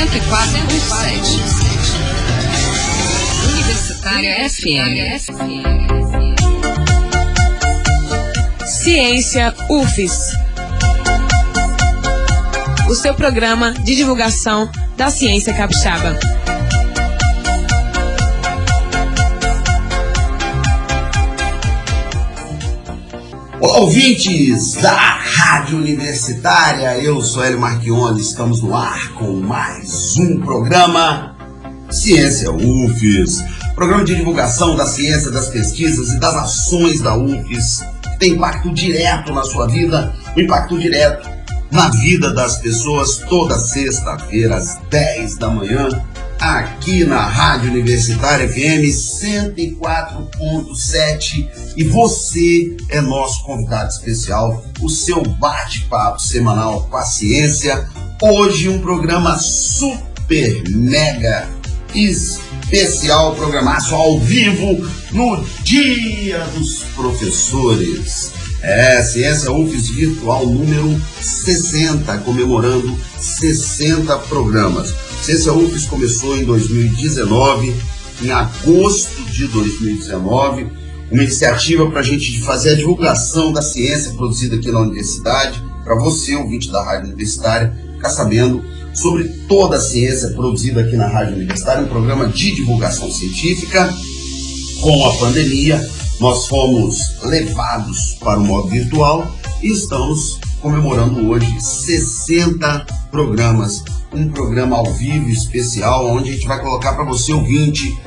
104.7. Universitária FM. Ciência UFES. O seu programa de divulgação da ciência capixaba. Olá, ouvintes da Rádio Universitária, eu sou Hélio Marchione, estamos no ar com mais um programa Ciência UFES, programa de divulgação da ciência, das pesquisas e das ações da UFES, que tem impacto direto na sua vida, impacto direto na vida das pessoas, toda sexta-feira às 10 da manhã, aqui na Rádio Universitária FM 104.7 e você é nosso convidado especial, o seu bate-papo semanal com a ciência. Hoje um programa super mega especial, programaço ao vivo no Dia dos Professores. É, Ciência UFES Virtual número 60, comemorando 60 programas. Ciência UFES começou em 2019, em agosto de 2019, uma iniciativa para a gente fazer a divulgação da ciência produzida aqui na universidade, para você, ouvinte da Rádio Universitária, ficar sabendo sobre toda a ciência produzida aqui na Rádio Universitária, um programa de divulgação científica. Com a pandemia, nós fomos levados para o modo virtual e estamos comemorando hoje 60 programas, um programa ao vivo especial, onde a gente vai colocar para você ouvinte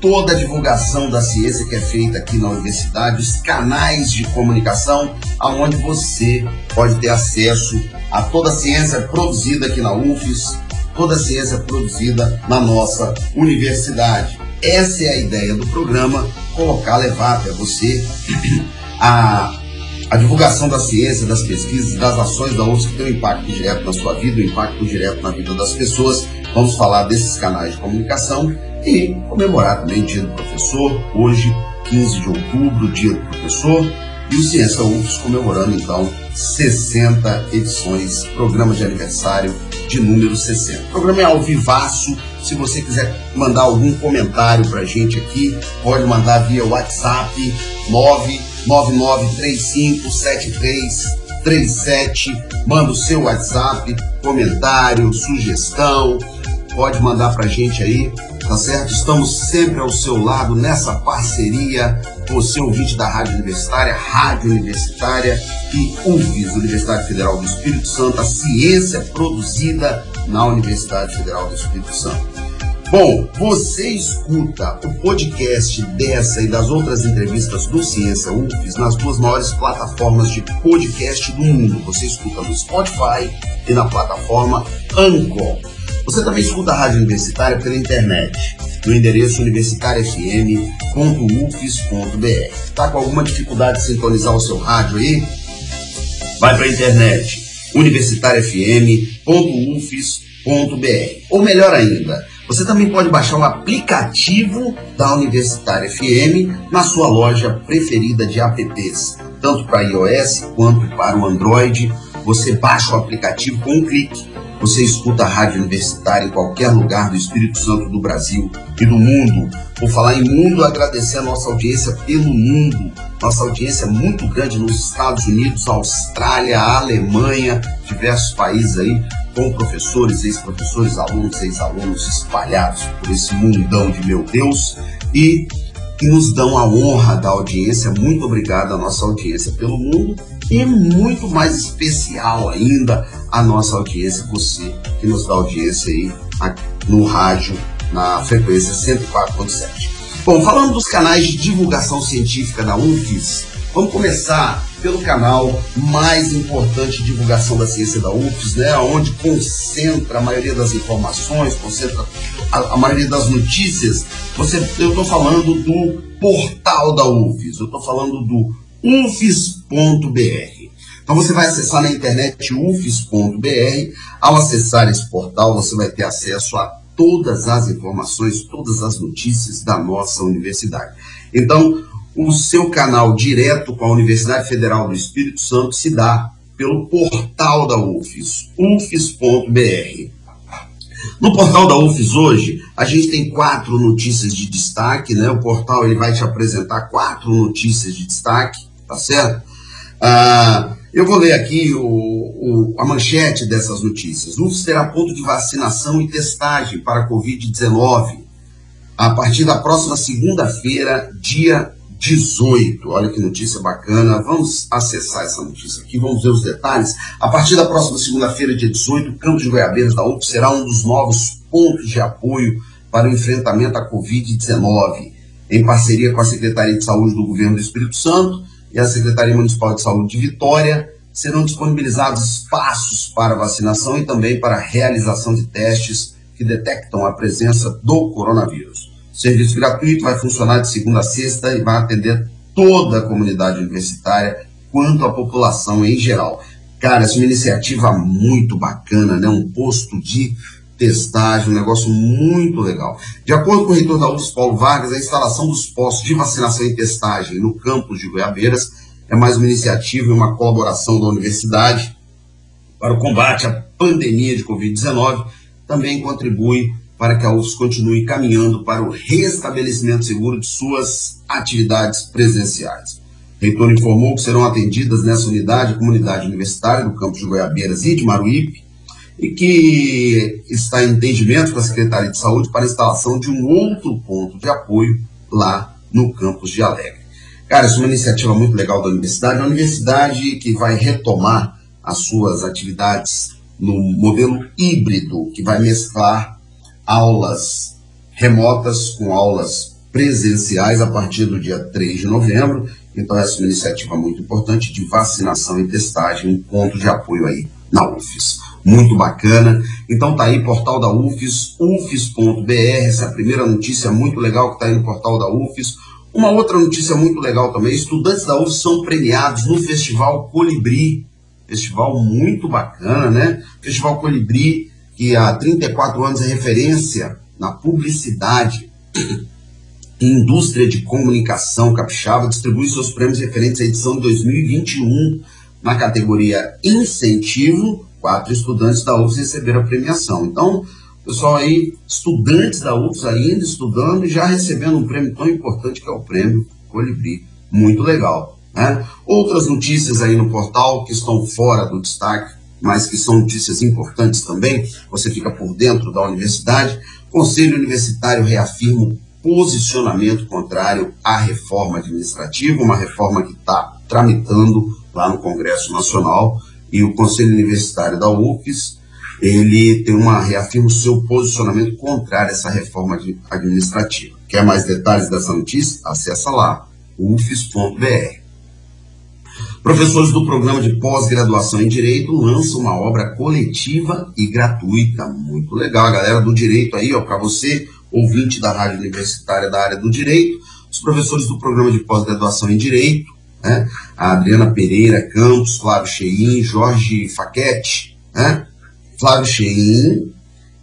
toda a divulgação da ciência que é feita aqui na universidade, os canais de comunicação, aonde você pode ter acesso a toda a ciência produzida aqui na UFES, toda a ciência produzida na nossa universidade. Essa é a ideia do programa, colocar, levar até você a, a divulgação da ciência, das pesquisas, das ações da UFS que tem um impacto direto na sua vida, um impacto direto na vida das pessoas. Vamos falar desses canais de comunicação e comemorar também o Dia do Professor, hoje, 15 de outubro, Dia do Professor, e o Ciência UFS comemorando então 60 edições, programa de aniversário de número 60. O programa é ao vivaço. Se você quiser mandar algum comentário pra gente aqui, pode mandar via WhatsApp 999357337. Manda o seu WhatsApp, comentário, sugestão, pode mandar pra gente aí, tá certo? Estamos sempre ao seu lado nessa parceria você ouvinte da Rádio Universitária, Rádio Universitária e UFES, Universidade Federal do Espírito Santo, a ciência produzida na Universidade Federal do Espírito Santo. Bom, você escuta o podcast dessa e das outras entrevistas do Ciência UFES nas duas maiores plataformas de podcast do mundo. Você escuta no Spotify e na plataforma Anchor. Você também escuta a Rádio Universitária pela internet no endereço universitariafm.ufes.br. Está com alguma dificuldade de sintonizar o seu rádio aí? Vai para a internet universitariafm.ufes.br. Ou melhor ainda, você também pode baixar o aplicativo da Universitária FM na sua loja preferida de apps, tanto para iOS quanto para o Android. Você baixa o aplicativo com um clique você escuta a Rádio Universitária em qualquer lugar do Espírito Santo do Brasil e do mundo. Por falar em mundo, agradecer a nossa audiência pelo mundo. Nossa audiência é muito grande nos Estados Unidos, Austrália, Alemanha, diversos países aí, com professores, ex-professores, alunos, ex-alunos espalhados por esse mundão de meu Deus. E que nos dão a honra da audiência. Muito obrigado à nossa audiência pelo mundo e muito mais especial ainda a nossa audiência, você que nos dá audiência aí no rádio, na frequência 104.7. Bom, falando dos canais de divulgação científica da UFES, vamos começar pelo canal mais importante de divulgação da ciência da UFES, né, onde concentra a maioria das informações, concentra a, a maioria das notícias. Você, eu estou falando do portal da UFES, eu estou falando do ufes.br. Então você vai acessar na internet ufes.br. Ao acessar esse portal, você vai ter acesso a todas as informações, todas as notícias da nossa universidade. Então, o seu canal direto com a Universidade Federal do Espírito Santo se dá pelo portal da UFES, ufes.br. No portal da UFES hoje, a gente tem quatro notícias de destaque, né? O portal ele vai te apresentar quatro notícias de destaque, tá certo? Ah, eu vou ler aqui o, o, a manchete dessas notícias. UFES terá ponto de vacinação e testagem para Covid-19 a partir da próxima segunda-feira, dia 18. Olha que notícia bacana. Vamos acessar essa notícia aqui, vamos ver os detalhes. A partir da próxima segunda-feira, dia 18, o Campos de Goiabeiras da UF será um dos novos pontos de apoio para o enfrentamento à Covid-19, em parceria com a Secretaria de Saúde do Governo do Espírito Santo e a Secretaria Municipal de Saúde de Vitória. Serão disponibilizados espaços para vacinação e também para realização de testes que detectam a presença do coronavírus. Serviço gratuito vai funcionar de segunda a sexta e vai atender toda a comunidade universitária, quanto a população em geral. Cara, essa é uma iniciativa muito bacana, né? Um posto de testagem, um negócio muito legal. De acordo com o reitor da UFS, Paulo Vargas, a instalação dos postos de vacinação e testagem no campus de Goiabeiras é mais uma iniciativa e uma colaboração da universidade para o combate à pandemia de Covid-19. Também contribui para que a UFS continue caminhando para o restabelecimento seguro de suas atividades presenciais. O reitor informou que serão atendidas nessa unidade a comunidade universitária do campus de Goiabeiras e de Maruípe e que está em entendimento com a Secretaria de Saúde para a instalação de um outro ponto de apoio lá no campus de Alegre. Cara, isso é uma iniciativa muito legal da universidade, uma universidade que vai retomar as suas atividades no modelo híbrido, que vai mesclar aulas remotas com aulas presenciais a partir do dia 3 de novembro. Então, essa é uma iniciativa muito importante de vacinação e testagem, um ponto de apoio aí na UFES. Muito bacana. Então tá aí, portal da UFES, ufes.br, essa é a primeira notícia muito legal que está aí no portal da UFES. Uma outra notícia muito legal também, estudantes da UFES são premiados no Festival Colibri. Festival muito bacana, né? Festival Colibri que há 34 anos é referência na publicidade e indústria de comunicação capixaba, distribui seus prêmios referentes à edição de 2021 na categoria incentivo. Quatro estudantes da UFS receberam a premiação. Então, pessoal aí, estudantes da UFS ainda estudando e já recebendo um prêmio tão importante que é o prêmio Colibri. Muito legal. Né? Outras notícias aí no portal que estão fora do destaque mas que são notícias importantes também, você fica por dentro da universidade. Conselho Universitário reafirma o posicionamento contrário à reforma administrativa, uma reforma que está tramitando lá no Congresso Nacional, e o Conselho Universitário da UFES, ele tem uma reafirma o seu posicionamento contrário a essa reforma administrativa. Quer mais detalhes dessa notícia? Acesse lá, ufes.br. Professores do programa de pós-graduação em Direito lançam uma obra coletiva e gratuita. Muito legal, a galera do Direito aí, ó, para você, ouvinte da Rádio Universitária da área do Direito, os professores do programa de pós-graduação em Direito, né? A Adriana Pereira Campos, Flávio Cheim, Jorge Faquete, né? Flávio Cheim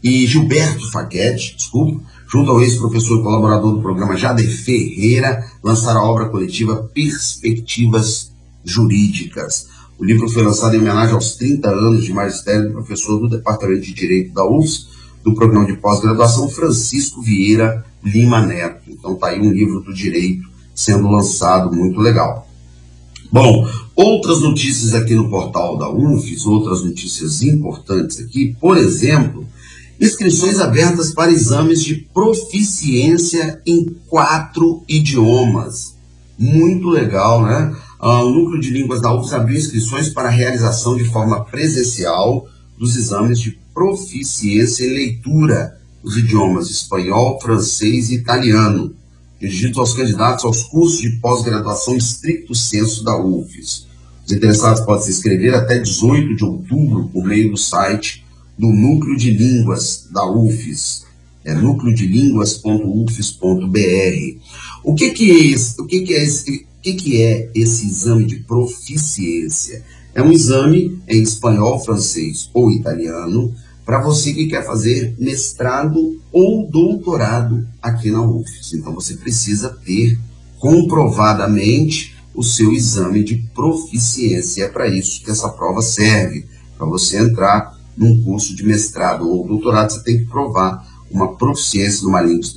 e Gilberto Faquete, desculpa, junto ao ex-professor colaborador do programa Jader Ferreira, lançaram a obra coletiva Perspectivas jurídicas. O livro foi lançado em homenagem aos 30 anos de magistério do professor do Departamento de Direito da UFS, do programa de pós-graduação Francisco Vieira Lima Neto. Então tá aí um livro do direito sendo lançado, muito legal. Bom, outras notícias aqui no portal da UFES, outras notícias importantes aqui, por exemplo, inscrições abertas para exames de proficiência em quatro idiomas. Muito legal, né? Uh, o Núcleo de Línguas da UFS abriu inscrições para a realização de forma presencial dos exames de proficiência em leitura dos idiomas espanhol, francês e italiano, dirigidos aos candidatos aos cursos de pós-graduação estricto senso da UFES. Os interessados podem se inscrever até 18 de outubro por meio do site do Núcleo de Línguas da UFES, é núcleodelínguas.ufes.br. O que que é, esse, o que que é esse o que, que é esse exame de proficiência? É um exame em espanhol, francês ou italiano para você que quer fazer mestrado ou doutorado aqui na UFES. Então você precisa ter comprovadamente o seu exame de proficiência. É para isso que essa prova serve, para você entrar num curso de mestrado ou doutorado, você tem que provar uma proficiência numa língua,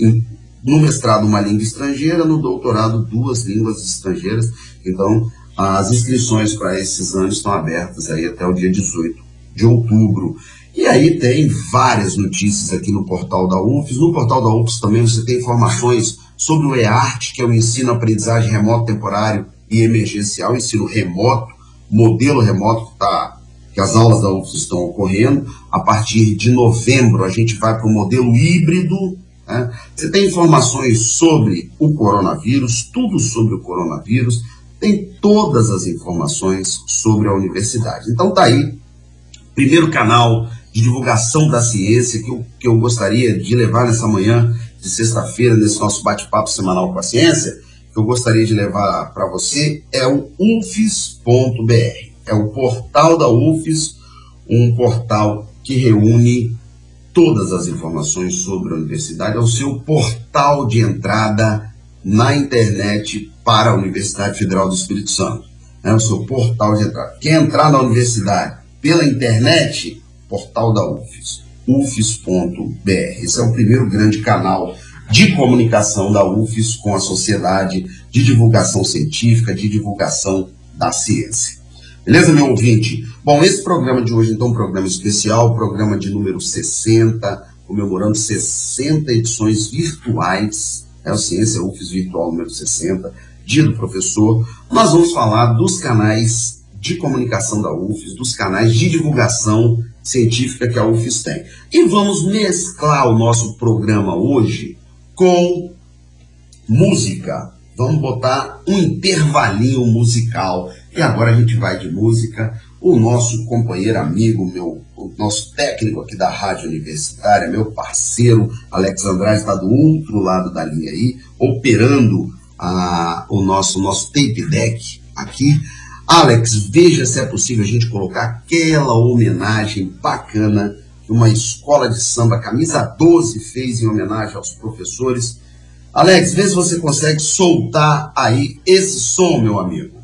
no mestrado uma língua estrangeira, no doutorado duas línguas estrangeiras. Então, as inscrições para esses anos estão abertas aí até o dia 18 de outubro. E aí tem várias notícias aqui no portal da UFES. No portal da UFES também você tem informações sobre o EART, que é o ensino-aprendizagem remoto temporário e emergencial, ensino remoto, modelo remoto que, tá, que as aulas da UFES estão ocorrendo. A partir de novembro a gente vai para o modelo híbrido. Né? Você tem informações sobre o coronavírus, tudo sobre o coronavírus, tem todas as informações sobre a universidade. Então tá aí, primeiro canal de divulgação da ciência que eu, que eu gostaria de levar nessa manhã de sexta-feira, nesse nosso bate-papo semanal com a ciência, que eu gostaria de levar para você é o ufis.br. É o portal da UFES, um portal que reúne todas as informações sobre a universidade, é o seu portal de entrada na internet para a Universidade Federal do Espírito Santo. É o seu portal de entrada. Quer entrar na universidade pela internet? portal da UFES, ufes.br. Esse é o primeiro grande canal de comunicação da UFES com a sociedade, de divulgação científica, de divulgação da ciência. Beleza, meu ouvinte? Bom, esse programa de hoje, então, um programa especial, programa de número 60, comemorando 60 edições virtuais, é o Ciência UFES Virtual número 60, dia do professor. Nós vamos falar dos canais de comunicação da UFES, dos canais de divulgação científica que a UFES tem. E vamos mesclar o nosso programa hoje com música. Vamos botar um intervalinho musical. E agora a gente vai de música. O nosso companheiro, amigo, meu, o nosso técnico aqui da Rádio Universitária, meu parceiro, Alex Andrade, está do outro lado da linha aí, operando a, o nosso, nosso tape deck aqui. Alex, veja se é possível a gente colocar aquela homenagem bacana que uma escola de samba camisa 12 fez em homenagem aos professores. Alex, vê se você consegue soltar aí esse som, meu amigo.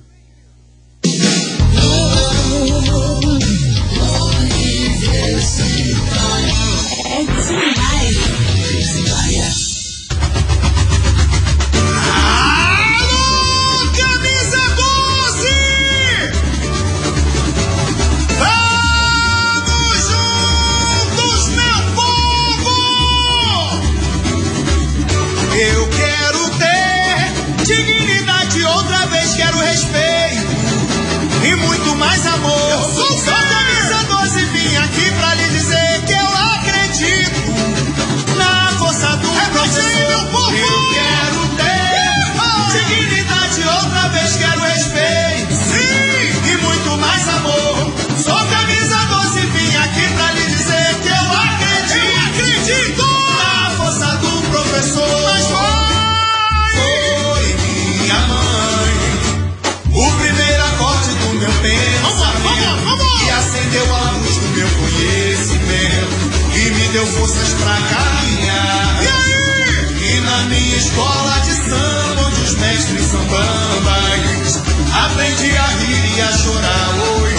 moças pra caminhar. E na minha escola de samba, onde os mestres são bambas, aprendi a rir e a chorar. Oi,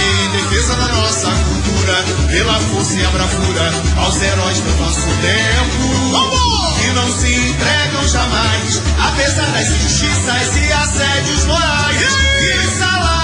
em defesa da nossa cultura, pela força e a bravura, aos heróis do nosso tempo. Que não se entregam jamais, apesar das injustiças e assédios morais. E salários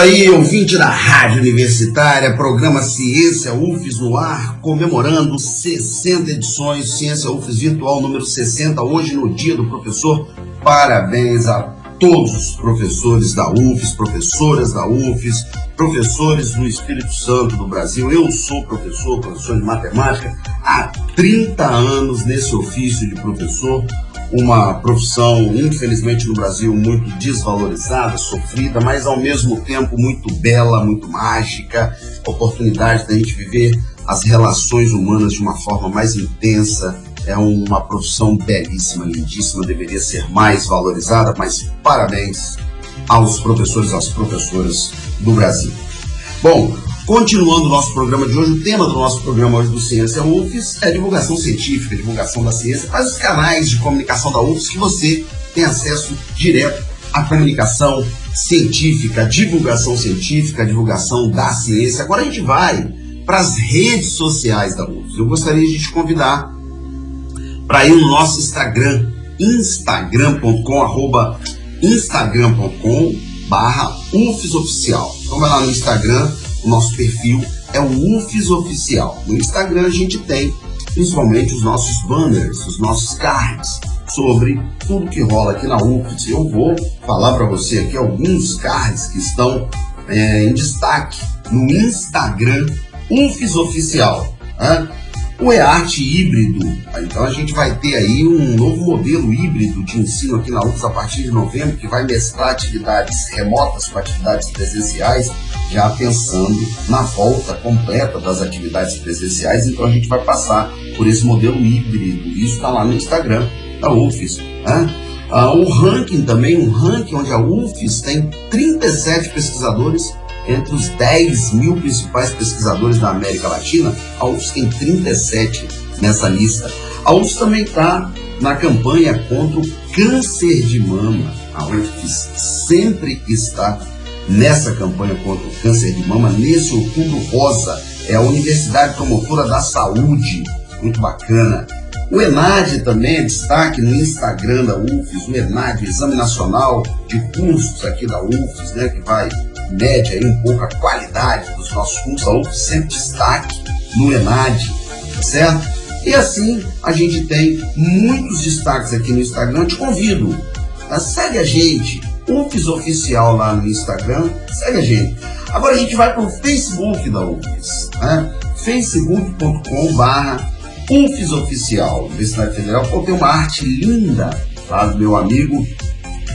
aí, ouvinte da Rádio Universitária, programa Ciência UFES no ar, comemorando 60 edições, Ciência UFES Virtual número 60, hoje no Dia do Professor. Parabéns a todos os professores da UFES, professoras da UFES, professores do Espírito Santo do Brasil. Eu sou professor, professor de matemática, há 30 anos nesse ofício de professor uma profissão, infelizmente no Brasil, muito desvalorizada, sofrida, mas ao mesmo tempo muito bela, muito mágica, oportunidade da gente viver as relações humanas de uma forma mais intensa. É uma profissão belíssima, lindíssima, deveria ser mais valorizada, mas parabéns aos professores, às professoras do Brasil. Bom, Continuando o nosso programa de hoje, o tema do nosso programa hoje do Ciência UFES é divulgação científica, divulgação da ciência, quais os canais de comunicação da UFES que você tem acesso direto à comunicação científica, divulgação científica, divulgação da ciência. Agora a gente vai para as redes sociais da UFES. Eu gostaria de te convidar para ir no nosso Instagram, instagram.com, arroba instagram.com barra UFES Oficial. Então vai lá no Instagram, o nosso perfil é o UFES Oficial. No Instagram a gente tem principalmente os nossos banners, os nossos cards sobre tudo que rola aqui na UFES. Eu vou falar para você aqui alguns cards que estão é, em destaque no Instagram UFES Oficial. Né? O EART híbrido, então a gente vai ter aí um novo modelo híbrido de ensino aqui na UFES a partir de novembro, que vai mesclar atividades remotas com atividades presenciais, já pensando na volta completa das atividades presenciais, então a gente vai passar por esse modelo híbrido. Isso está lá no Instagram da UFES. Né? Ah, o ranking também, um ranking onde a UFES tem 37 pesquisadores entre os 10 mil principais pesquisadores da América Latina, a UFES tem 37 nessa lista. A UFES também está na campanha contra o câncer de mama. A UFES sempre está nessa campanha contra o câncer de mama, nesse outubro rosa. É a Universidade Promotora da Saúde, muito bacana. O ENAD também é destaque no Instagram da UFES, o ENAD, Exame Nacional de Cursos aqui da UFES, né, que vai mede aí um pouco a qualidade dos nossos cursos, a UFES sempre destaque no ENAD, certo? E assim a gente tem muitos destaques aqui no Instagram. Eu te convido, tá? segue a gente, UFES Oficial lá no Instagram, segue a gente. Agora a gente vai para o Facebook da UFES, né? facebook.com.br UFES Oficial, Universidade Federal. Pô, tem uma arte linda lá do meu amigo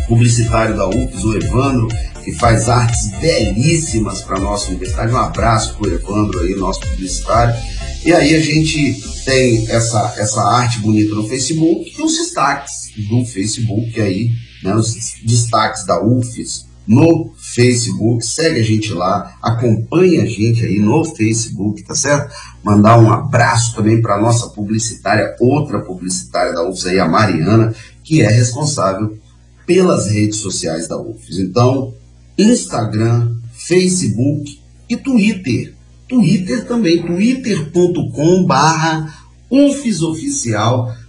publicitário da UFES, o Evandro, que faz artes belíssimas para a nossa universidade. Um abraço para o Evandro aí, nosso publicitário. E aí a gente tem essa, essa arte bonita no Facebook e os destaques do Facebook aí, né, os destaques da UFES no Facebook, segue a gente lá, acompanha a gente aí no Facebook, tá certo? Mandar um abraço também para nossa publicitária, outra publicitária da UFES aí, a Mariana, que é responsável pelas redes sociais da UFES. Então, Instagram, Facebook e Twitter. Twitter também, twitter.com barra.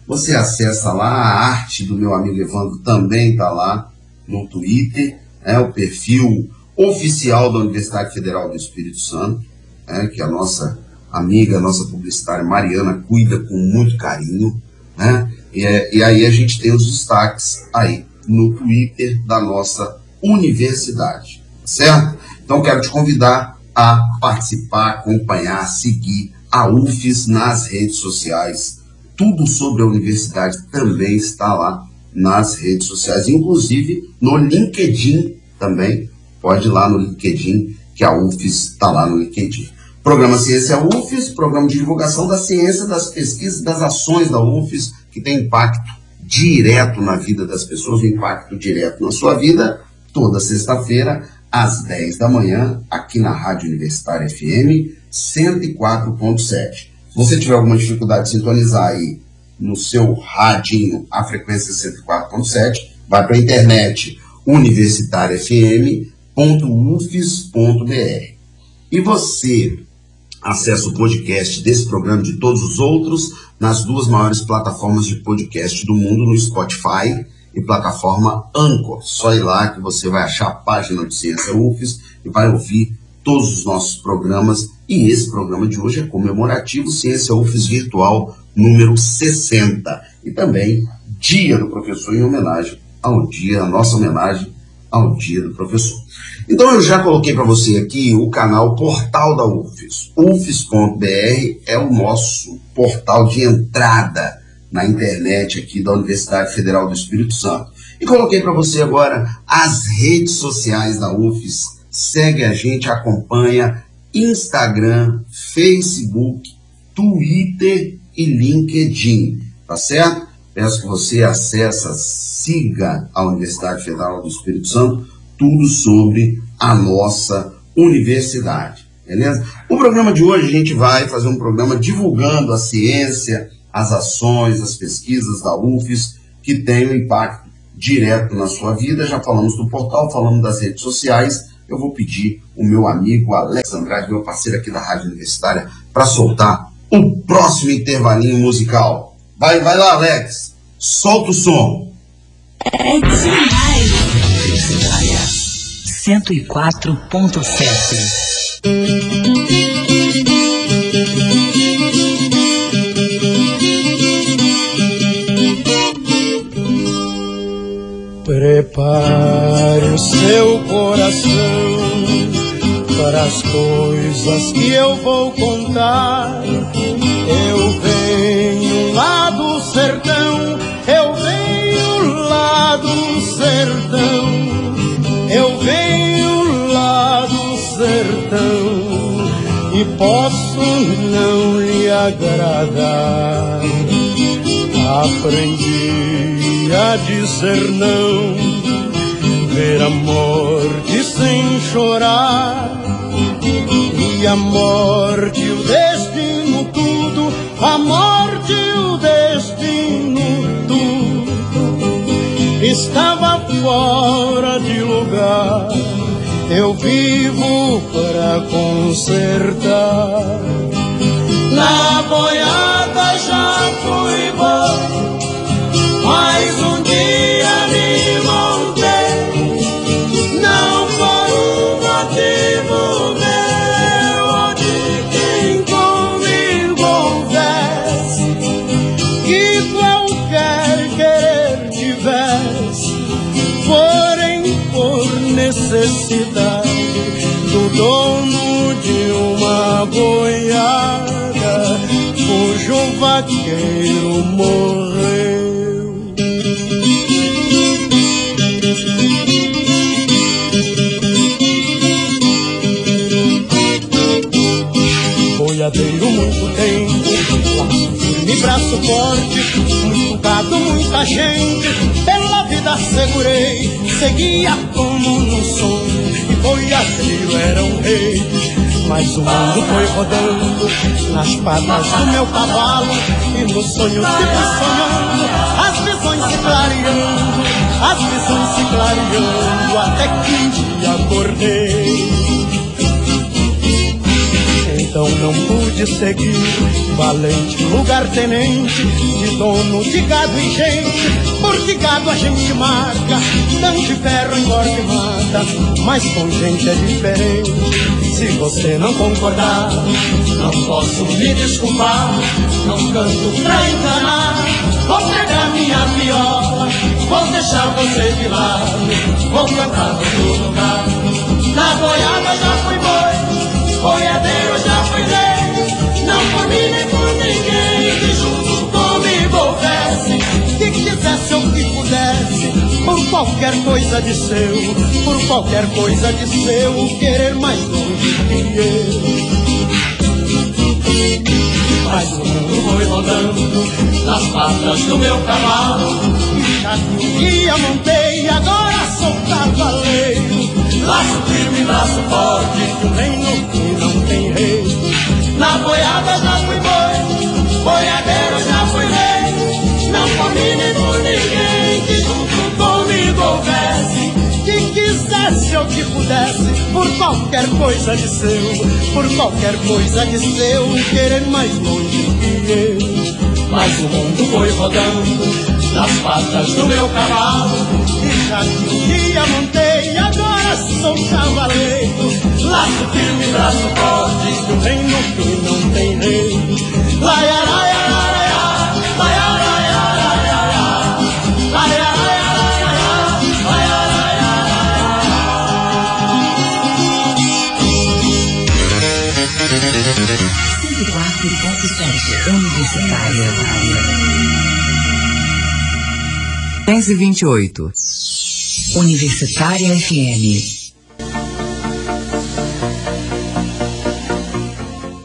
Você acessa lá, a arte do meu amigo Evandro também está lá no Twitter, é o perfil oficial da Universidade Federal do Espírito Santo, é, que a nossa amiga, a nossa publicitária Mariana cuida com muito carinho, né? E, é, e aí a gente tem os destaques aí no Twitter da nossa universidade, certo? Então quero te convidar a participar, acompanhar, seguir a UFES nas redes sociais. Tudo sobre a universidade também está lá nas redes sociais, inclusive no LinkedIn também. Pode ir lá no LinkedIn, que a UFES está lá no LinkedIn. Programa Ciência UFES, programa de divulgação da ciência, das pesquisas, das ações da UFES, que tem impacto direto na vida das pessoas, um impacto direto na sua vida, toda sexta-feira, às 10 da manhã, aqui na Rádio Universitária FM 104.7. Se você tiver alguma dificuldade de sintonizar aí no seu radinho a frequência 104.7, vai para a internet universitariafm.ufes.br. E você acessa o podcast desse programa de todos os outros nas duas maiores plataformas de podcast do mundo, no Spotify e plataforma Anchor. Só ir lá que você vai achar a página de Ciência UFES e vai ouvir todos os nossos programas. E esse programa de hoje é comemorativo Ciência UFES Virtual número 60. E também Dia do Professor em homenagem ao dia, a nossa homenagem ao Dia do Professor. Então eu já coloquei para você aqui o canal Portal da UFES. UFES.br é o nosso portal de entrada na internet aqui da Universidade Federal do Espírito Santo. E coloquei para você agora as redes sociais da UFES. Segue a gente, acompanha Instagram, Facebook, Twitter e LinkedIn, tá certo? Peço que você acesse, siga a Universidade Federal do Espírito Santo, tudo sobre a nossa universidade, beleza? O programa de hoje a gente vai fazer um programa divulgando a ciência, as ações, as pesquisas da UFES que têm um impacto direto na sua vida. Já falamos do portal, falamos das redes sociais. Eu vou pedir o meu amigo Alex Andrade, meu parceiro aqui da Rádio Universitária, para soltar o próximo intervalinho musical. Vai, vai lá, Alex. Solta o som. Universitária 104.7 Prepare o seu coração para as coisas que eu vou contar. Eu venho lá do sertão, eu venho lá do sertão, eu venho lá do sertão e posso não lhe agradar. Aprendi a dizer não, ver a morte sem chorar, e a morte, o destino, tudo, a morte, o destino, tudo, estava fora de lugar. Eu vivo para consertar Na boiada já fui bom, mas um dia me montei. Não por um motivo meu ou de quem comigo houvesse, que qualquer querer tivesse, porém por necessidade do dono de uma boiada cujo vaqueiro morreu. Boiadeiro muito tempo, laço firme, braço forte, muito gado, muita gente, pela vida segurei, seguia como num sonho, e boiadeiro era um rei. Mas o mundo foi rodando nas patas do meu cavalo. E no sonho se sonhando, as visões se clareando As visões se clareando, até que um dia acordei então não pude seguir valente lugar-tenente de dono de gado e gente, porque gado a gente marca, tanto de ferro engorda e mata, mas com gente é diferente. Se você não concordar, não posso me desculpar, não canto pra enganar. Vou pegar minha viola, vou deixar você de lado, vou cantar no lugar. Na boiada já fui boi, boiadeiro já fui ninguém, que junto comigo houvesse, que quisesse ou que pudesse, por qualquer coisa de seu, por qualquer coisa de seu, querer mais longe que eu. Mas o mundo foi rodando nas patas do meu cavalo. E já que dia montei, agora sou cavaleiro. Laço firme, laço forte, que o reino que não tem rei. Na boiada já fui boiadeiro já fui rei. Não por mim nem por ninguém que junto comigo houvesse que quisesse ou que pudesse, por qualquer coisa de seu, por qualquer coisa de seu, querer mais longe que eu. Mas o mundo foi rodando nas patas do meu cavalo, e já que um dia montei, agora sou cavaleiro. Laço firme, braço forte, do reino que não tem rei. Laia, laia, laia, laia, laia, laia, laia, laia, Universitária. 10 e 28. Universitária FM.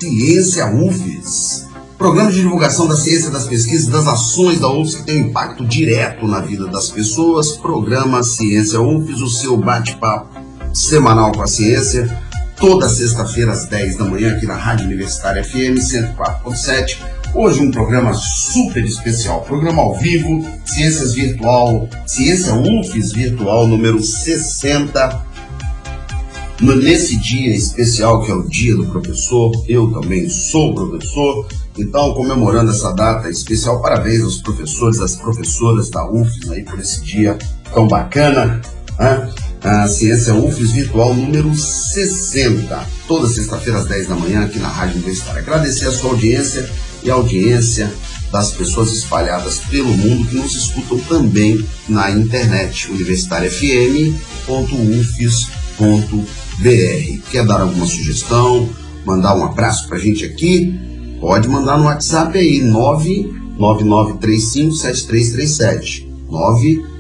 Ciência UFES. Programa de divulgação da ciência, das pesquisas e das ações da UFES que tem um impacto direto na vida das pessoas. Programa Ciência UFES, o seu bate-papo semanal com a ciência. Toda sexta-feira às 10 da manhã aqui na Rádio Universitária FM 104.7. Hoje um programa super especial, programa ao vivo, Ciências Virtual, Ciência UFES Virtual número 60 no- nesse dia especial que é o Dia do Professor, eu também sou professor, então comemorando essa data especial, parabéns aos professores, às professoras da UFES aí por esse dia tão bacana, né? A Ciência UFES Virtual número 60, toda sexta-feira às 10 da manhã aqui na Rádio Universitária. Agradecer a sua audiência e a audiência das pessoas espalhadas pelo mundo que nos escutam também na internet universitariafm.ufes.br. Quer dar alguma sugestão, mandar um abraço pra gente aqui? Pode mandar no WhatsApp aí, 999357337.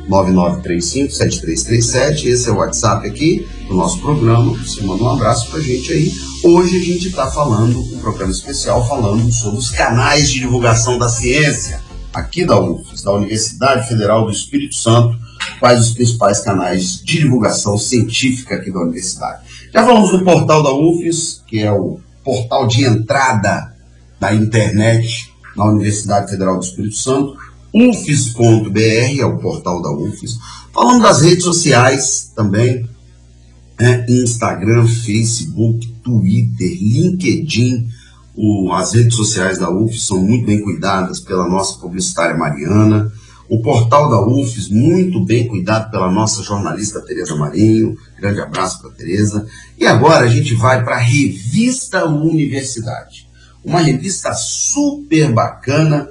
999357337. Esse é o WhatsApp aqui do nosso programa. Você manda um abraço pra gente aí. Hoje a gente está falando, um programa especial falando sobre os canais de divulgação da ciência aqui da UFES, da Universidade Federal do Espírito Santo, quais os principais canais de divulgação científica aqui da universidade. Já falamos do portal da UFES, que é o portal de entrada da internet na Universidade Federal do Espírito Santo, ufes.br é o portal da UFES. Falando das redes sociais também, né? Instagram, Facebook, Twitter, LinkedIn, O, as redes sociais da UFES são muito bem cuidadas pela nossa publicitária Mariana. O portal da UFES, muito bem cuidado pela nossa jornalista Tereza Marinho. Grande abraço para Tereza. E agora a gente vai para a Revista Universidade. Uma revista super bacana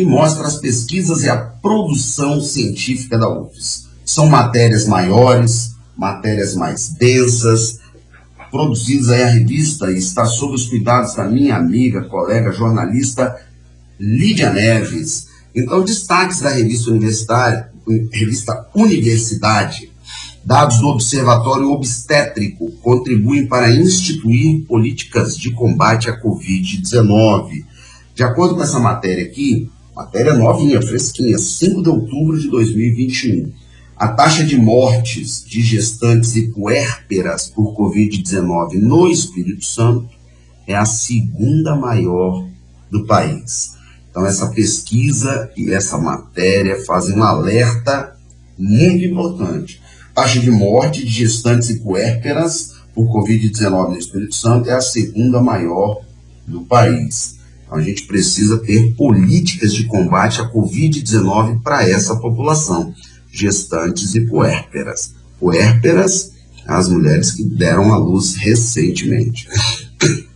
que mostra as pesquisas e a produção científica da UFES. São matérias maiores, matérias mais densas, produzidas aí a revista e está sob os cuidados da minha amiga, colega jornalista Lídia Neves. Então, destaques da revista universitária, revista Universidade, dados do Observatório Obstétrico contribuem para instituir políticas de combate à Covid-19. De acordo com essa matéria aqui, matéria novinha, fresquinha, 5 de outubro de 2021, a taxa de mortes de gestantes e puérperas por Covid-19 no Espírito Santo é a segunda maior do país. Então, essa pesquisa e essa matéria fazem um alerta muito importante. A taxa de morte de gestantes e puérperas por Covid-19 no Espírito Santo é a segunda maior do país. Então, a gente precisa ter políticas de combate à Covid-19 para essa população gestantes e puérperas. Puérperas, as mulheres que deram à luz recentemente.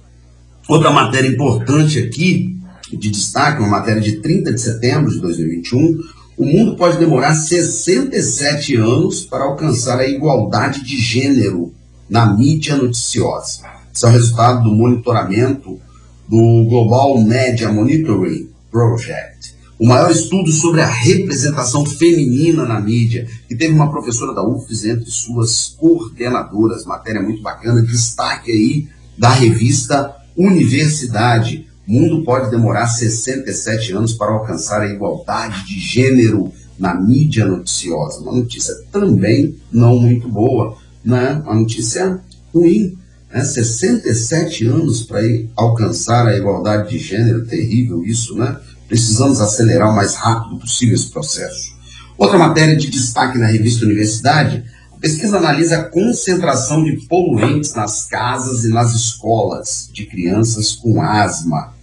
Outra matéria importante aqui, de destaque, uma matéria de 30 de setembro de 2021, o mundo pode demorar 67 anos para alcançar a igualdade de gênero na mídia noticiosa. Isso é o resultado do monitoramento do Global Media Monitoring Project o maior estudo sobre a representação feminina na mídia, que teve uma professora da UFES entre suas coordenadoras, matéria muito bacana, destaque aí da revista Universidade. Mundo pode demorar 67 anos para alcançar a igualdade de gênero na mídia noticiosa. Uma notícia também não muito boa, né? uma notícia ruim. Né? 67 anos para alcançar a igualdade de gênero, terrível isso, né? Precisamos acelerar o mais rápido possível esse processo. Outra matéria de destaque na revista Universidade, a pesquisa analisa a concentração de poluentes nas casas e nas escolas de crianças com asma.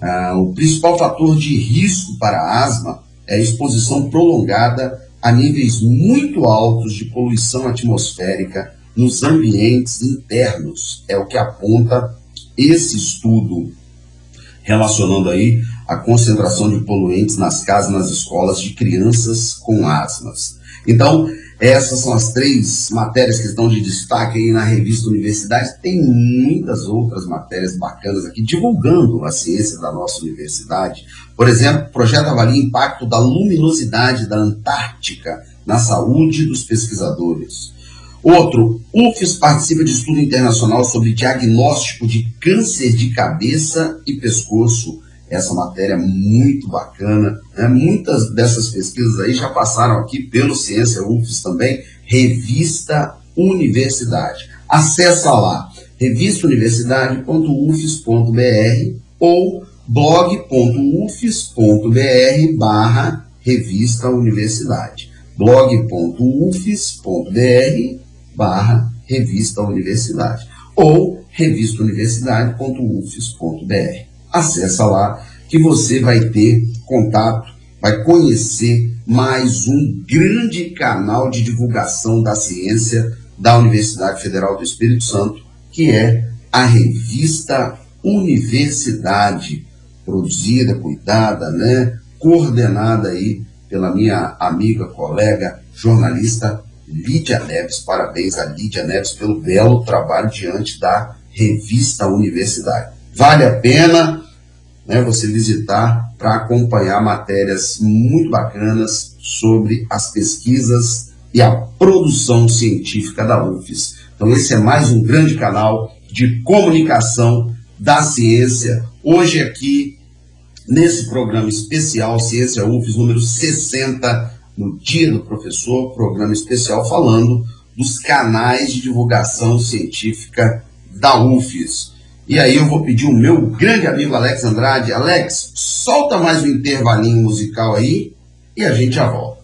Ah, o principal fator de risco para asma é a exposição prolongada a níveis muito altos de poluição atmosférica nos ambientes internos. É o que aponta esse estudo relacionando aí a concentração de poluentes nas casas, nas escolas de crianças com asmas. Então, essas são as três matérias que estão de destaque aí na revista Universidade. Tem muitas outras matérias bacanas aqui divulgando a ciência da nossa universidade. Por exemplo, o projeto avalia o impacto da luminosidade da Antártica na saúde dos pesquisadores. Outro, UFES participa de estudo internacional sobre diagnóstico de câncer de cabeça e pescoço. Essa matéria é muito bacana. Né? Muitas dessas pesquisas aí já passaram aqui pelo Ciência UFES também, Revista Universidade. Acesse lá, revistauniversidade.ufes.br ou blog.ufes.br barra Revista Universidade blog.ufes.br barra Revista Universidade ou revistauniversidade.ufes.br. Acesse lá que você vai ter contato, vai conhecer mais um grande canal de divulgação da ciência da Universidade Federal do Espírito Santo, que é a revista Universidade, produzida, cuidada, né, coordenada aí pela minha amiga, colega, jornalista Lídia Neves. Parabéns a Lídia Neves pelo belo trabalho diante da revista Universidade. Vale a pena né, você visitar para acompanhar matérias muito bacanas sobre as pesquisas e a produção científica da UFES. Então, esse é mais um grande canal de comunicação da ciência. Hoje, aqui, nesse programa especial Ciência UFES número 60, no Dia do Professor, programa especial falando dos canais de divulgação científica da UFES. E aí eu vou pedir o meu grande amigo Alex Andrade. Alex, solta mais um intervalinho musical aí e a gente já volta.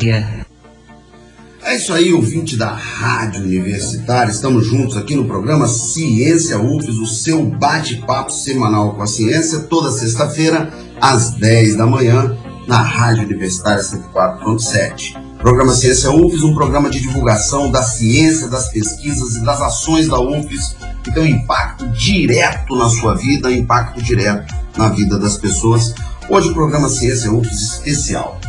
Universitária. É isso aí, ouvinte da Rádio Universitária. Estamos juntos aqui no programa Ciência UFES, o seu bate-papo semanal com a ciência, toda sexta-feira, às 10 da manhã, na Rádio Universitária 104.7. Programa Ciência UFES, um programa de divulgação da ciência, das pesquisas e das ações da UFES que tem um impacto direto na sua vida, impacto direto na vida das pessoas. Hoje o programa Ciência UFES especial.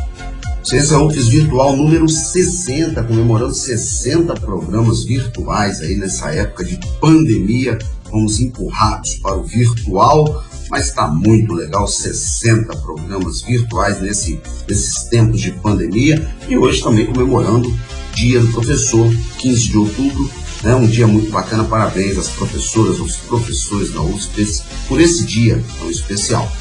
Ciência UFES Virtual número 60, comemorando 60 programas virtuais aí nessa época de pandemia. Fomos empurrados para o virtual, mas está muito legal, 60 programas virtuais nesse, nesses tempos de pandemia. E hoje também comemorando Dia do Professor, 15 de outubro, né, um dia muito bacana, parabéns às professoras, aos professores da UFES por esse dia tão especial.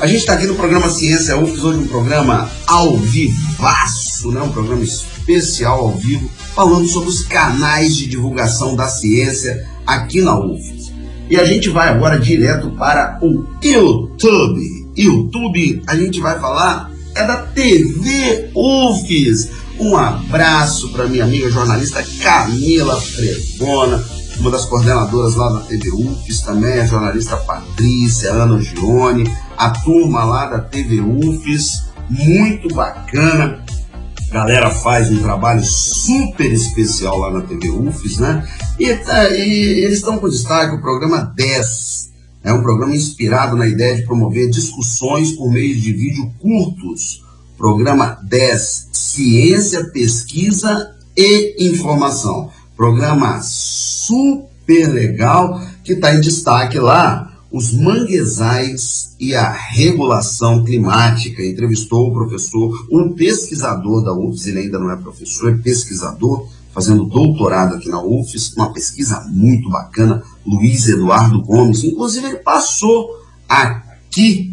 A gente está aqui no programa Ciência UFES, hoje um programa ao vivaço, né? um programa especial ao vivo, falando sobre os canais de divulgação da ciência aqui na UFES. E a gente vai agora direto para o YouTube. YouTube, a gente vai falar é da TV UFES. Um abraço para minha amiga jornalista Camila Fregona, uma das coordenadoras lá da TV UFES, também a jornalista Patrícia, Ana Gione, a turma lá da TV UFES, muito bacana. A galera faz um trabalho super especial lá na TV UFES, né? E, tá, e eles estão com destaque o programa 10. É um programa inspirado na ideia de promover discussões por meio de vídeo curtos. Programa 10, Ciência, Pesquisa e Informação. Programa super legal que está em destaque lá os manguezais e a regulação climática. Entrevistou o professor, um pesquisador da UFES, ele ainda não é professor, é pesquisador, fazendo doutorado aqui na UFES, uma pesquisa muito bacana, Luiz Eduardo Gomes. Inclusive, ele passou aqui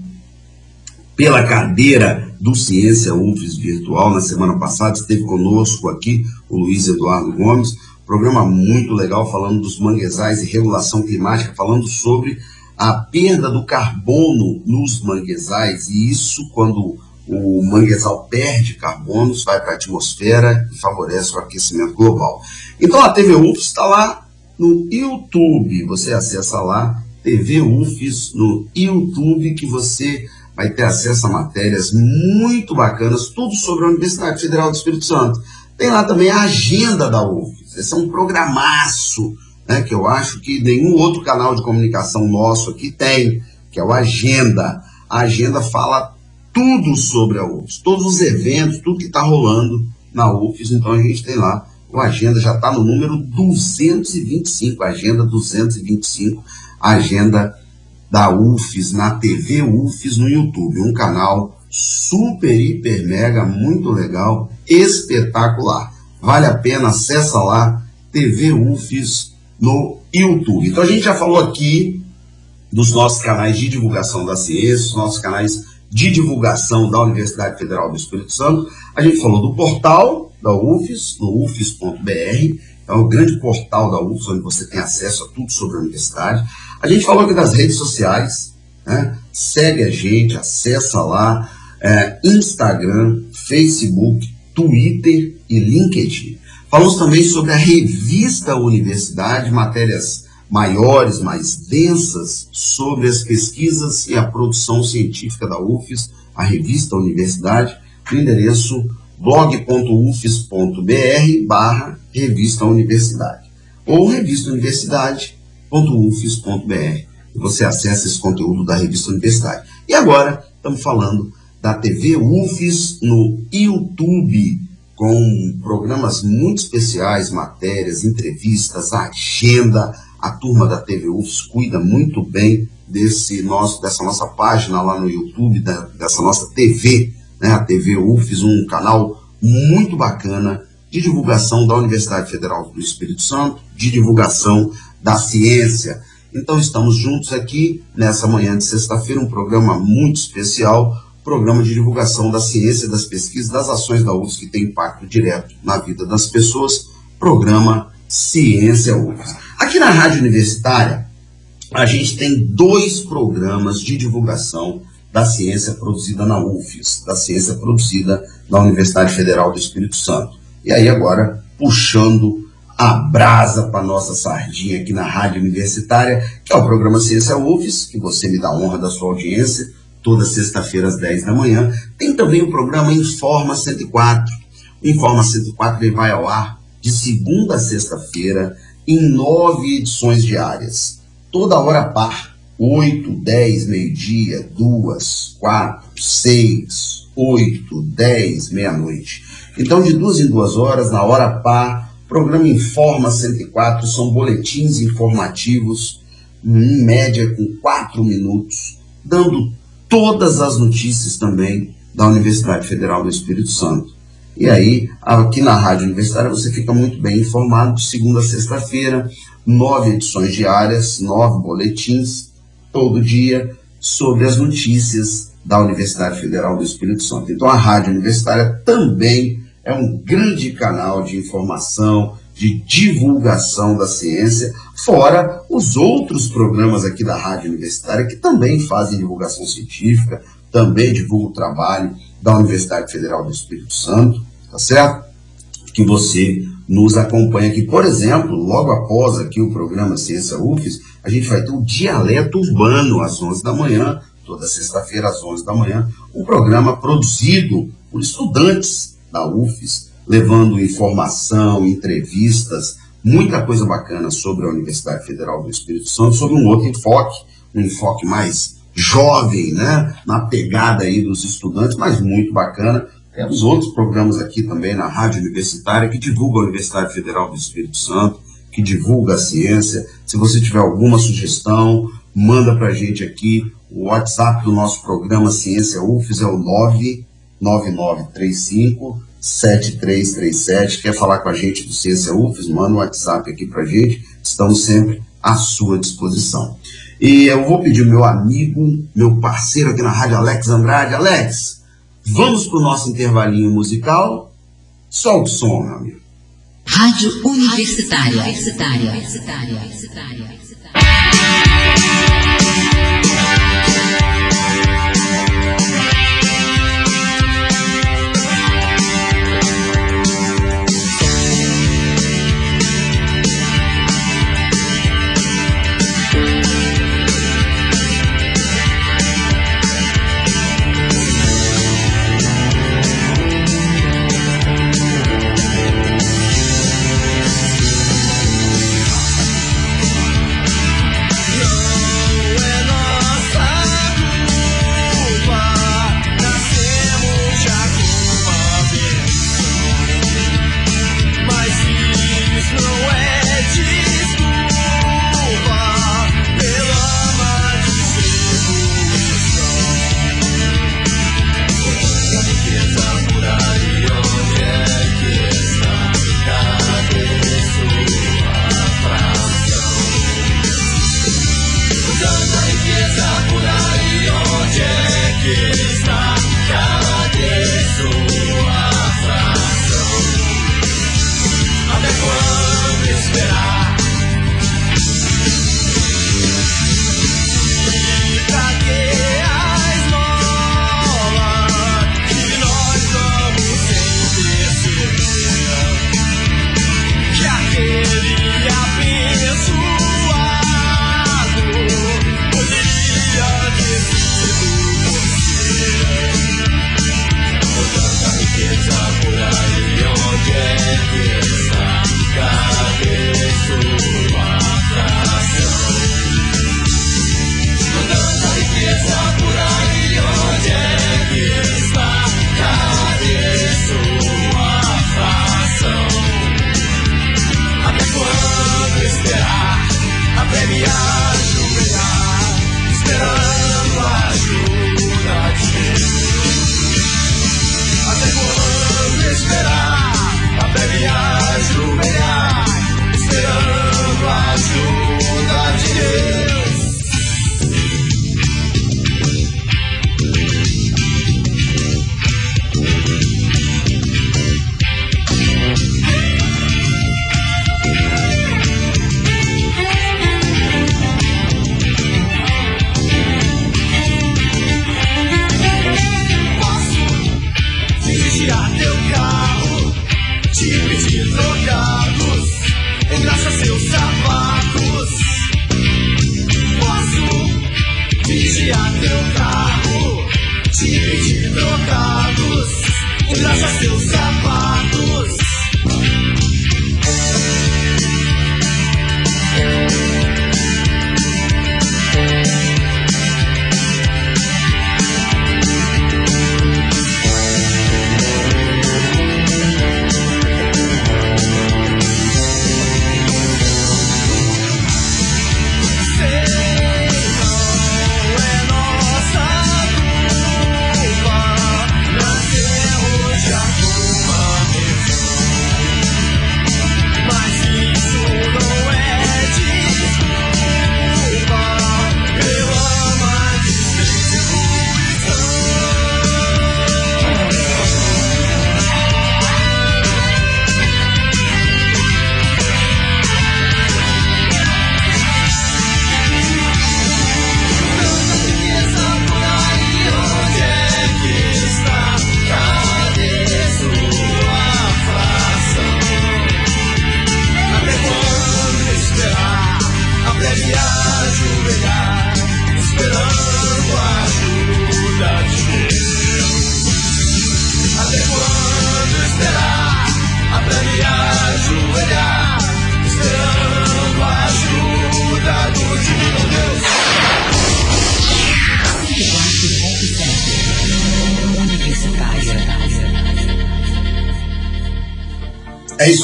pela cadeira do Ciência UFES Virtual na semana passada, esteve conosco aqui o Luiz Eduardo Gomes, Programa muito legal falando dos manguezais e regulação climática, falando sobre a perda do carbono nos manguezais e isso quando o manguezal perde carbono, vai para a atmosfera e favorece o aquecimento global. Então a TV UFS está lá no YouTube, você acessa lá TV UFS no YouTube que você vai ter acesso a matérias muito bacanas, tudo sobre a Universidade Federal do Espírito Santo. Tem lá também a agenda da UFS, esse é um programaço, né, que eu acho que nenhum outro canal de comunicação nosso aqui tem, que é o Agenda. A Agenda fala tudo sobre a UFS, todos os eventos, tudo que está rolando na UFS, então a gente tem lá, o Agenda já está no número 225, Agenda 225, Agenda da UFES, na TV UFES no YouTube, um canal super, hiper, mega, muito legal, espetacular. Vale a pena, acessa lá, TV UFES no YouTube. Então a gente já falou aqui dos nossos canais de divulgação da ciência, os nossos canais de divulgação da Universidade Federal do Espírito Santo. A gente falou do portal da UFES, no ufes.br, é o grande portal da UFES, onde você tem acesso a tudo sobre a universidade. A gente falou aqui das redes sociais, né? segue a gente, acessa lá, é, Instagram, Facebook, Twitter e LinkedIn. Falamos também sobre a revista Universidade, matérias maiores, mais densas sobre as pesquisas e a produção científica da UFES, a revista Universidade, no endereço blog.ufes.br barra revista Universidade ou revista Universidade www.ufes.br. Você acessa esse conteúdo da revista Universidade. E agora estamos falando da TV UFES no YouTube, com programas muito especiais, matérias, entrevistas, agenda. A turma da TV UFES cuida muito bem desse nosso, dessa nossa página lá no YouTube, da, dessa nossa TV, né, a TV UFES, um canal muito bacana de divulgação da Universidade Federal do Espírito Santo, de divulgação da ciência. Então estamos juntos aqui nessa manhã de sexta-feira, um programa muito especial, programa de divulgação da ciência, das pesquisas, das ações da UFS que tem impacto direto na vida das pessoas, programa Ciência UFS. Aqui na Rádio Universitária, a gente tem dois programas de divulgação da ciência produzida na UFES, da ciência produzida na Universidade Federal do Espírito Santo. E aí agora, puxando a brasa para nossa sardinha aqui na Rádio Universitária, que é o programa Ciência UFES, que você me dá honra da sua audiência, toda sexta-feira às 10 da manhã. Tem também o programa Informa 104. O Informa 104 ele vai ao ar de segunda a sexta-feira em nove edições diárias. Toda hora par. 8, 10, meio-dia, 2, 4, 6, 8, 10, meia-noite. Então, de duas em duas horas, na hora par, Programa Informa 104 são boletins informativos, em média com quatro minutos, dando todas as notícias também da Universidade Federal do Espírito Santo. E aí, aqui na Rádio Universitária, você fica muito bem informado de segunda a sexta-feira, nove edições diárias, nove boletins, todo dia, sobre as notícias da Universidade Federal do Espírito Santo. Então, a Rádio Universitária também é um grande canal de informação, de divulgação da ciência, fora os outros programas aqui da Rádio Universitária que também fazem divulgação científica, também divulgam o trabalho da Universidade Federal do Espírito Santo, tá certo? Que você nos acompanha aqui. Por exemplo, logo após aqui o programa Ciência UFES, a gente vai ter o Dialeto Urbano às 11 da manhã, toda sexta-feira às 11 da manhã, um programa produzido por estudantes da UFES, levando informação, entrevistas, muita coisa bacana sobre a Universidade Federal do Espírito Santo, sobre um outro enfoque, um enfoque mais jovem, né, na pegada aí dos estudantes, mas muito bacana. Temos outros programas aqui também na Rádio Universitária que divulgam a Universidade Federal do Espírito Santo, que divulga a ciência. Se você tiver alguma sugestão, manda para a gente aqui. O WhatsApp do nosso programa Ciência UFES é o 9 9935 7337. Quer falar com a gente do Ciência UFES? Manda um WhatsApp aqui para gente. Estamos sempre à sua disposição. E eu vou pedir meu amigo, meu parceiro aqui na Rádio Alex Andrade. Alex, vamos para o nosso intervalinho musical? Solta o som, meu amigo. Rádio Universitária. Universitária. Universitária. Universitária. É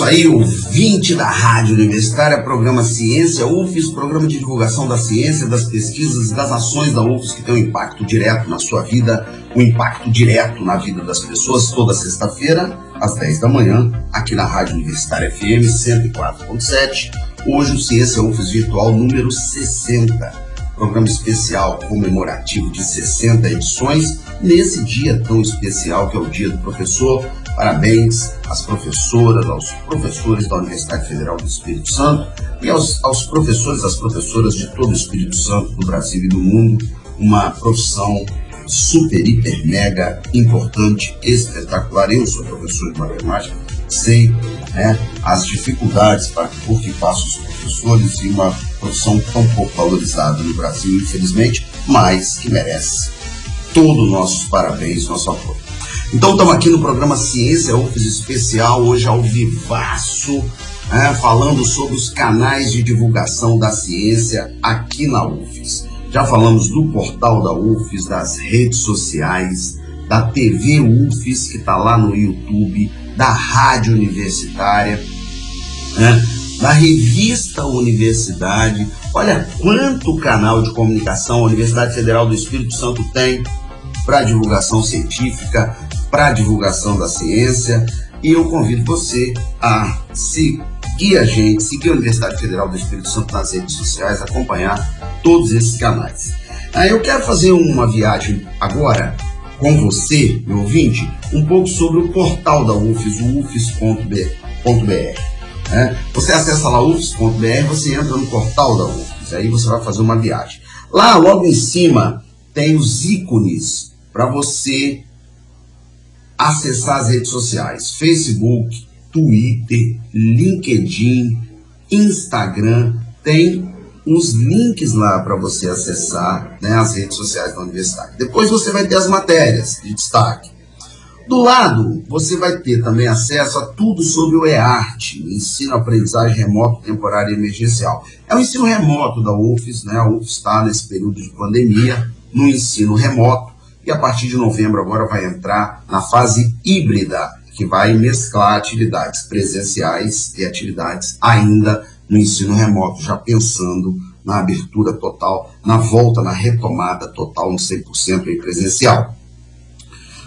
aí, ouvinte da Rádio Universitária, programa Ciência UFES, programa de divulgação da ciência, das pesquisas das ações da UFES que tem um impacto direto na sua vida, um impacto direto na vida das pessoas, toda sexta-feira, às 10 da manhã, aqui na Rádio Universitária FM 104.7. Hoje o Ciência UFES Virtual número 60, programa especial comemorativo de 60 edições, nesse dia tão especial que é o dia do professor Parabéns às professoras, aos professores da Universidade Federal do Espírito Santo e aos, aos professores, às professoras de todo o Espírito Santo, do Brasil e do mundo. Uma profissão super, hiper, mega importante, espetacular. Eu sou professor de matemática, sei né, as dificuldades para, por que passam os professores e uma profissão tão pouco valorizada no Brasil, infelizmente, mas que merece todo o nosso parabéns, nosso apoio. Então estamos aqui no programa Ciência UFES Especial, hoje ao vivaço, né, falando sobre os canais de divulgação da ciência aqui na UFES. Já falamos do portal da UFES, das redes sociais, da TV UFES, que está lá no YouTube, da rádio universitária, né, da revista Universidade. Olha quanto canal de comunicação a Universidade Federal do Espírito Santo tem para divulgação científica, para divulgação da ciência. E eu convido você a seguir a gente, seguir a Universidade Federal do Espírito Santo nas redes sociais, acompanhar todos esses canais. Eu quero fazer uma viagem agora com você, meu ouvinte, um pouco sobre o portal da UFES, o ufes.br. Né? Você acessa lá ufes.br, você entra no portal da UFES, aí você vai fazer uma viagem. Lá, logo em cima, tem os ícones para você acessar as redes sociais: Facebook, Twitter, LinkedIn, Instagram. Tem uns links lá para você acessar né, as redes sociais da universidade. Depois você vai ter as matérias de destaque. Do lado, você vai ter também acesso a tudo sobre o EART, Ensino Aprendizagem Remoto Temporário Emergencial. É o ensino remoto da UFES, né? A UFES está nesse período de pandemia, no ensino remoto, e a partir de novembro agora vai entrar na fase híbrida, que vai mesclar atividades presenciais e atividades ainda no ensino remoto, já pensando na abertura total, na volta, na retomada total no 100% em presencial.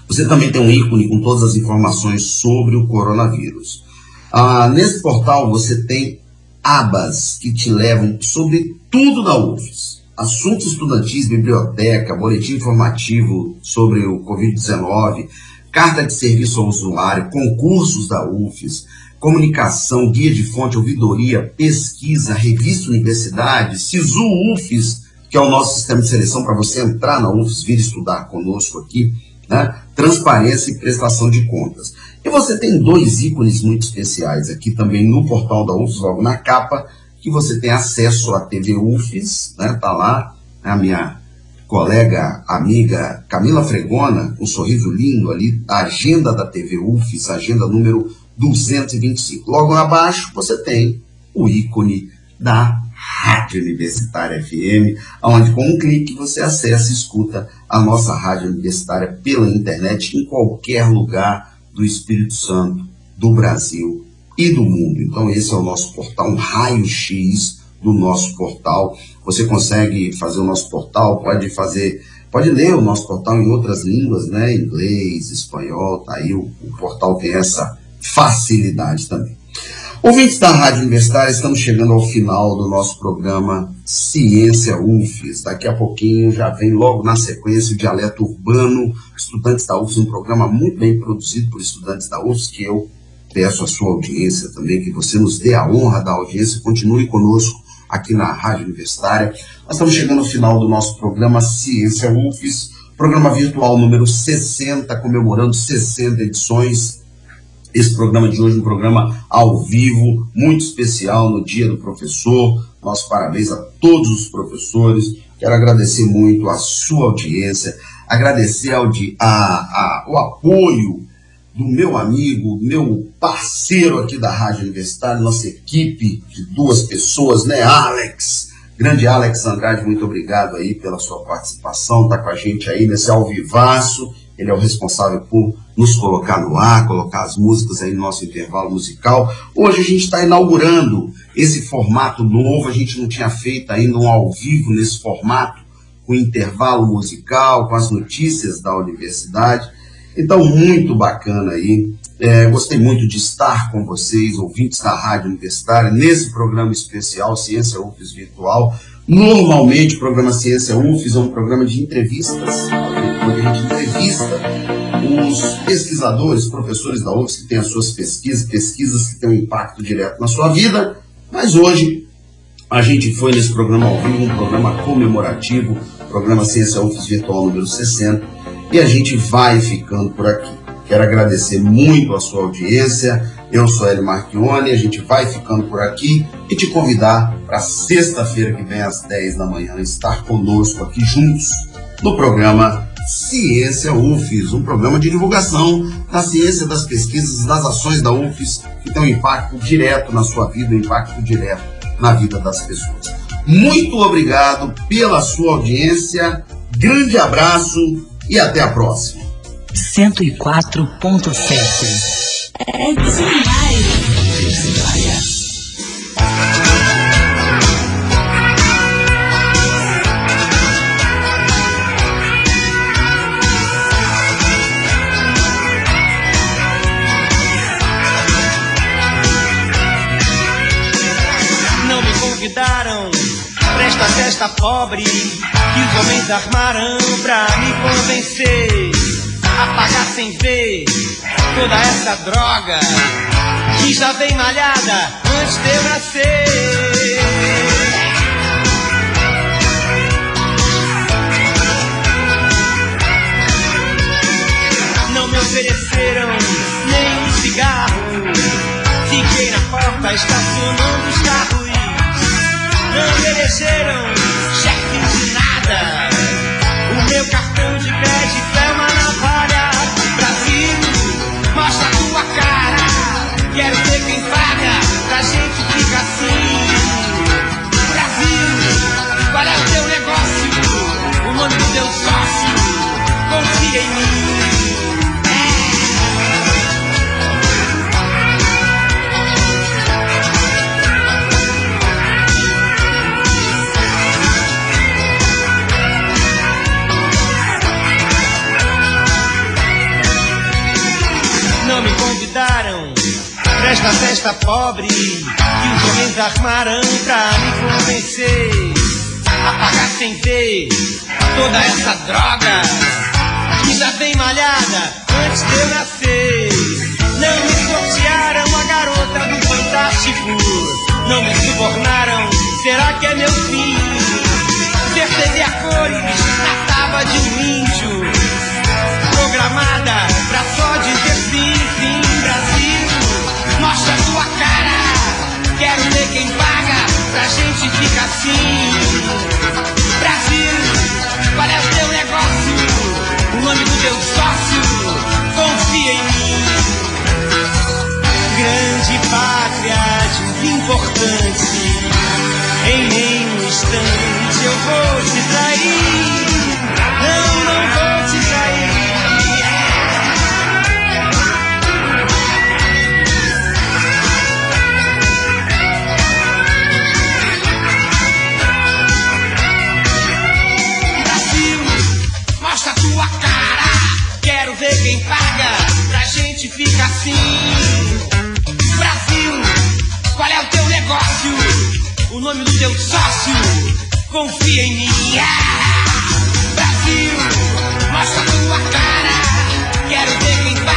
Você também tem um ícone com todas as informações sobre o coronavírus. Ah, nesse portal você tem abas que te levam sobre tudo da UFES. Assuntos estudantis, biblioteca, boletim informativo sobre o Covid-19, carta de serviço ao usuário, concursos da UFES, comunicação, guia de fonte, ouvidoria, pesquisa, revista universidade, SISU UFES, que é o nosso sistema de seleção para você entrar na UFES, vir estudar conosco aqui, né? transparência e prestação de contas. E você tem dois ícones muito especiais aqui também no portal da UFES, logo na capa, que você tem acesso à TV UFES, né? tá lá a minha colega, amiga Camila Fregona, um sorriso lindo ali, a agenda da TV UFES, agenda número 225. Logo abaixo você tem o ícone da Rádio Universitária FM, onde com um clique você acessa e escuta a nossa rádio universitária pela internet em qualquer lugar do Espírito Santo, do Brasil e do mundo. Então esse é o nosso portal, um raio-x do nosso portal. Você consegue fazer o nosso portal, pode fazer, pode ler o nosso portal em outras línguas, né? Inglês, espanhol, tá aí. O, o portal tem essa facilidade também. Ouvintes da Rádio Universitária, estamos chegando ao final do nosso programa Ciência UFES. Daqui a pouquinho já vem logo na sequência o Dialeto Urbano, Estudantes da UFES, um programa muito bem produzido por estudantes da UFES, que eu peço a sua audiência também, que você nos dê a honra da audiência continue conosco aqui na Rádio Universitária. Nós estamos chegando ao final do nosso programa Ciência UFES, programa virtual número 60, comemorando 60 edições esse programa de hoje, um programa ao vivo, muito especial no Dia do Professor. Nossos parabéns a todos os professores. Quero agradecer muito a sua audiência, agradecer a, a, o apoio do meu amigo, meu parceiro aqui da Rádio Universitária, nossa equipe de duas pessoas, né, Alex? Grande Alex Andrade, muito obrigado aí pela sua participação, tá com a gente aí nesse alvivaço ele é o responsável por nos colocar no ar, colocar as músicas aí no nosso intervalo musical. Hoje a gente está inaugurando esse formato novo, a gente não tinha feito ainda um ao vivo nesse formato, com intervalo musical, com as notícias da universidade. Então, muito bacana aí. É, gostei muito de estar com vocês, ouvintes da Rádio Universitária, nesse programa especial Ciência UFES Virtual. Normalmente, o programa Ciência UFES é um programa de entrevistas, onde a gente entrevista os pesquisadores, professores da UFS que têm as suas pesquisas, pesquisas que têm um impacto direto na sua vida, mas hoje a gente foi nesse programa ao vivo, um programa comemorativo, programa Ciência UFS Virtual número 60, e a gente vai ficando por aqui. Quero agradecer muito a sua audiência. Eu sou Hélio Marchione, a gente vai ficando por aqui e te convidar para sexta-feira que vem às 10 da manhã estar conosco aqui juntos no programa Ciência UFES, um programa de divulgação da ciência, das pesquisas, das ações da UFES que tem um impacto direto na sua vida, um impacto direto na vida das pessoas. Muito obrigado pela sua audiência, grande abraço e até a próxima. 104.7 É demais. Convidaram pra esta festa pobre que os homens armaram pra me convencer a pagar sem ver toda essa droga que já vem malhada antes de eu nascer. Não me ofereceram nem um cigarro. Fiquei na porta estacionando os carros. Não me elegeram chefe de nada. Quero ver quem paga pra gente ficar assim. Brasil, qual é o teu negócio? O nome do teu sócio? Confia em mim. Não me convidaram pra esta festa pobre que os homens armaram pra me convencer a pagar sem ver toda essa droga que já vem malhada antes de eu nascer. Não me sortearam a garota do fantástico, não me subornaram. Será que é meu fim? A cores na tábua de um índio pra gente ficar assim. Brasil, qual é o teu negócio? O nome do teu sócio? Confia em mim. Grande pátria, de importante. Em nenhum instante eu vou te trair. Quem paga pra gente ficar assim. Brasil, qual é o teu negócio? O nome do teu sócio? Confia em mim. Ah! Brasil, mostra tua cara. Quero ver quem paga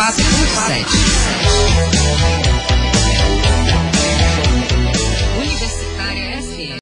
457.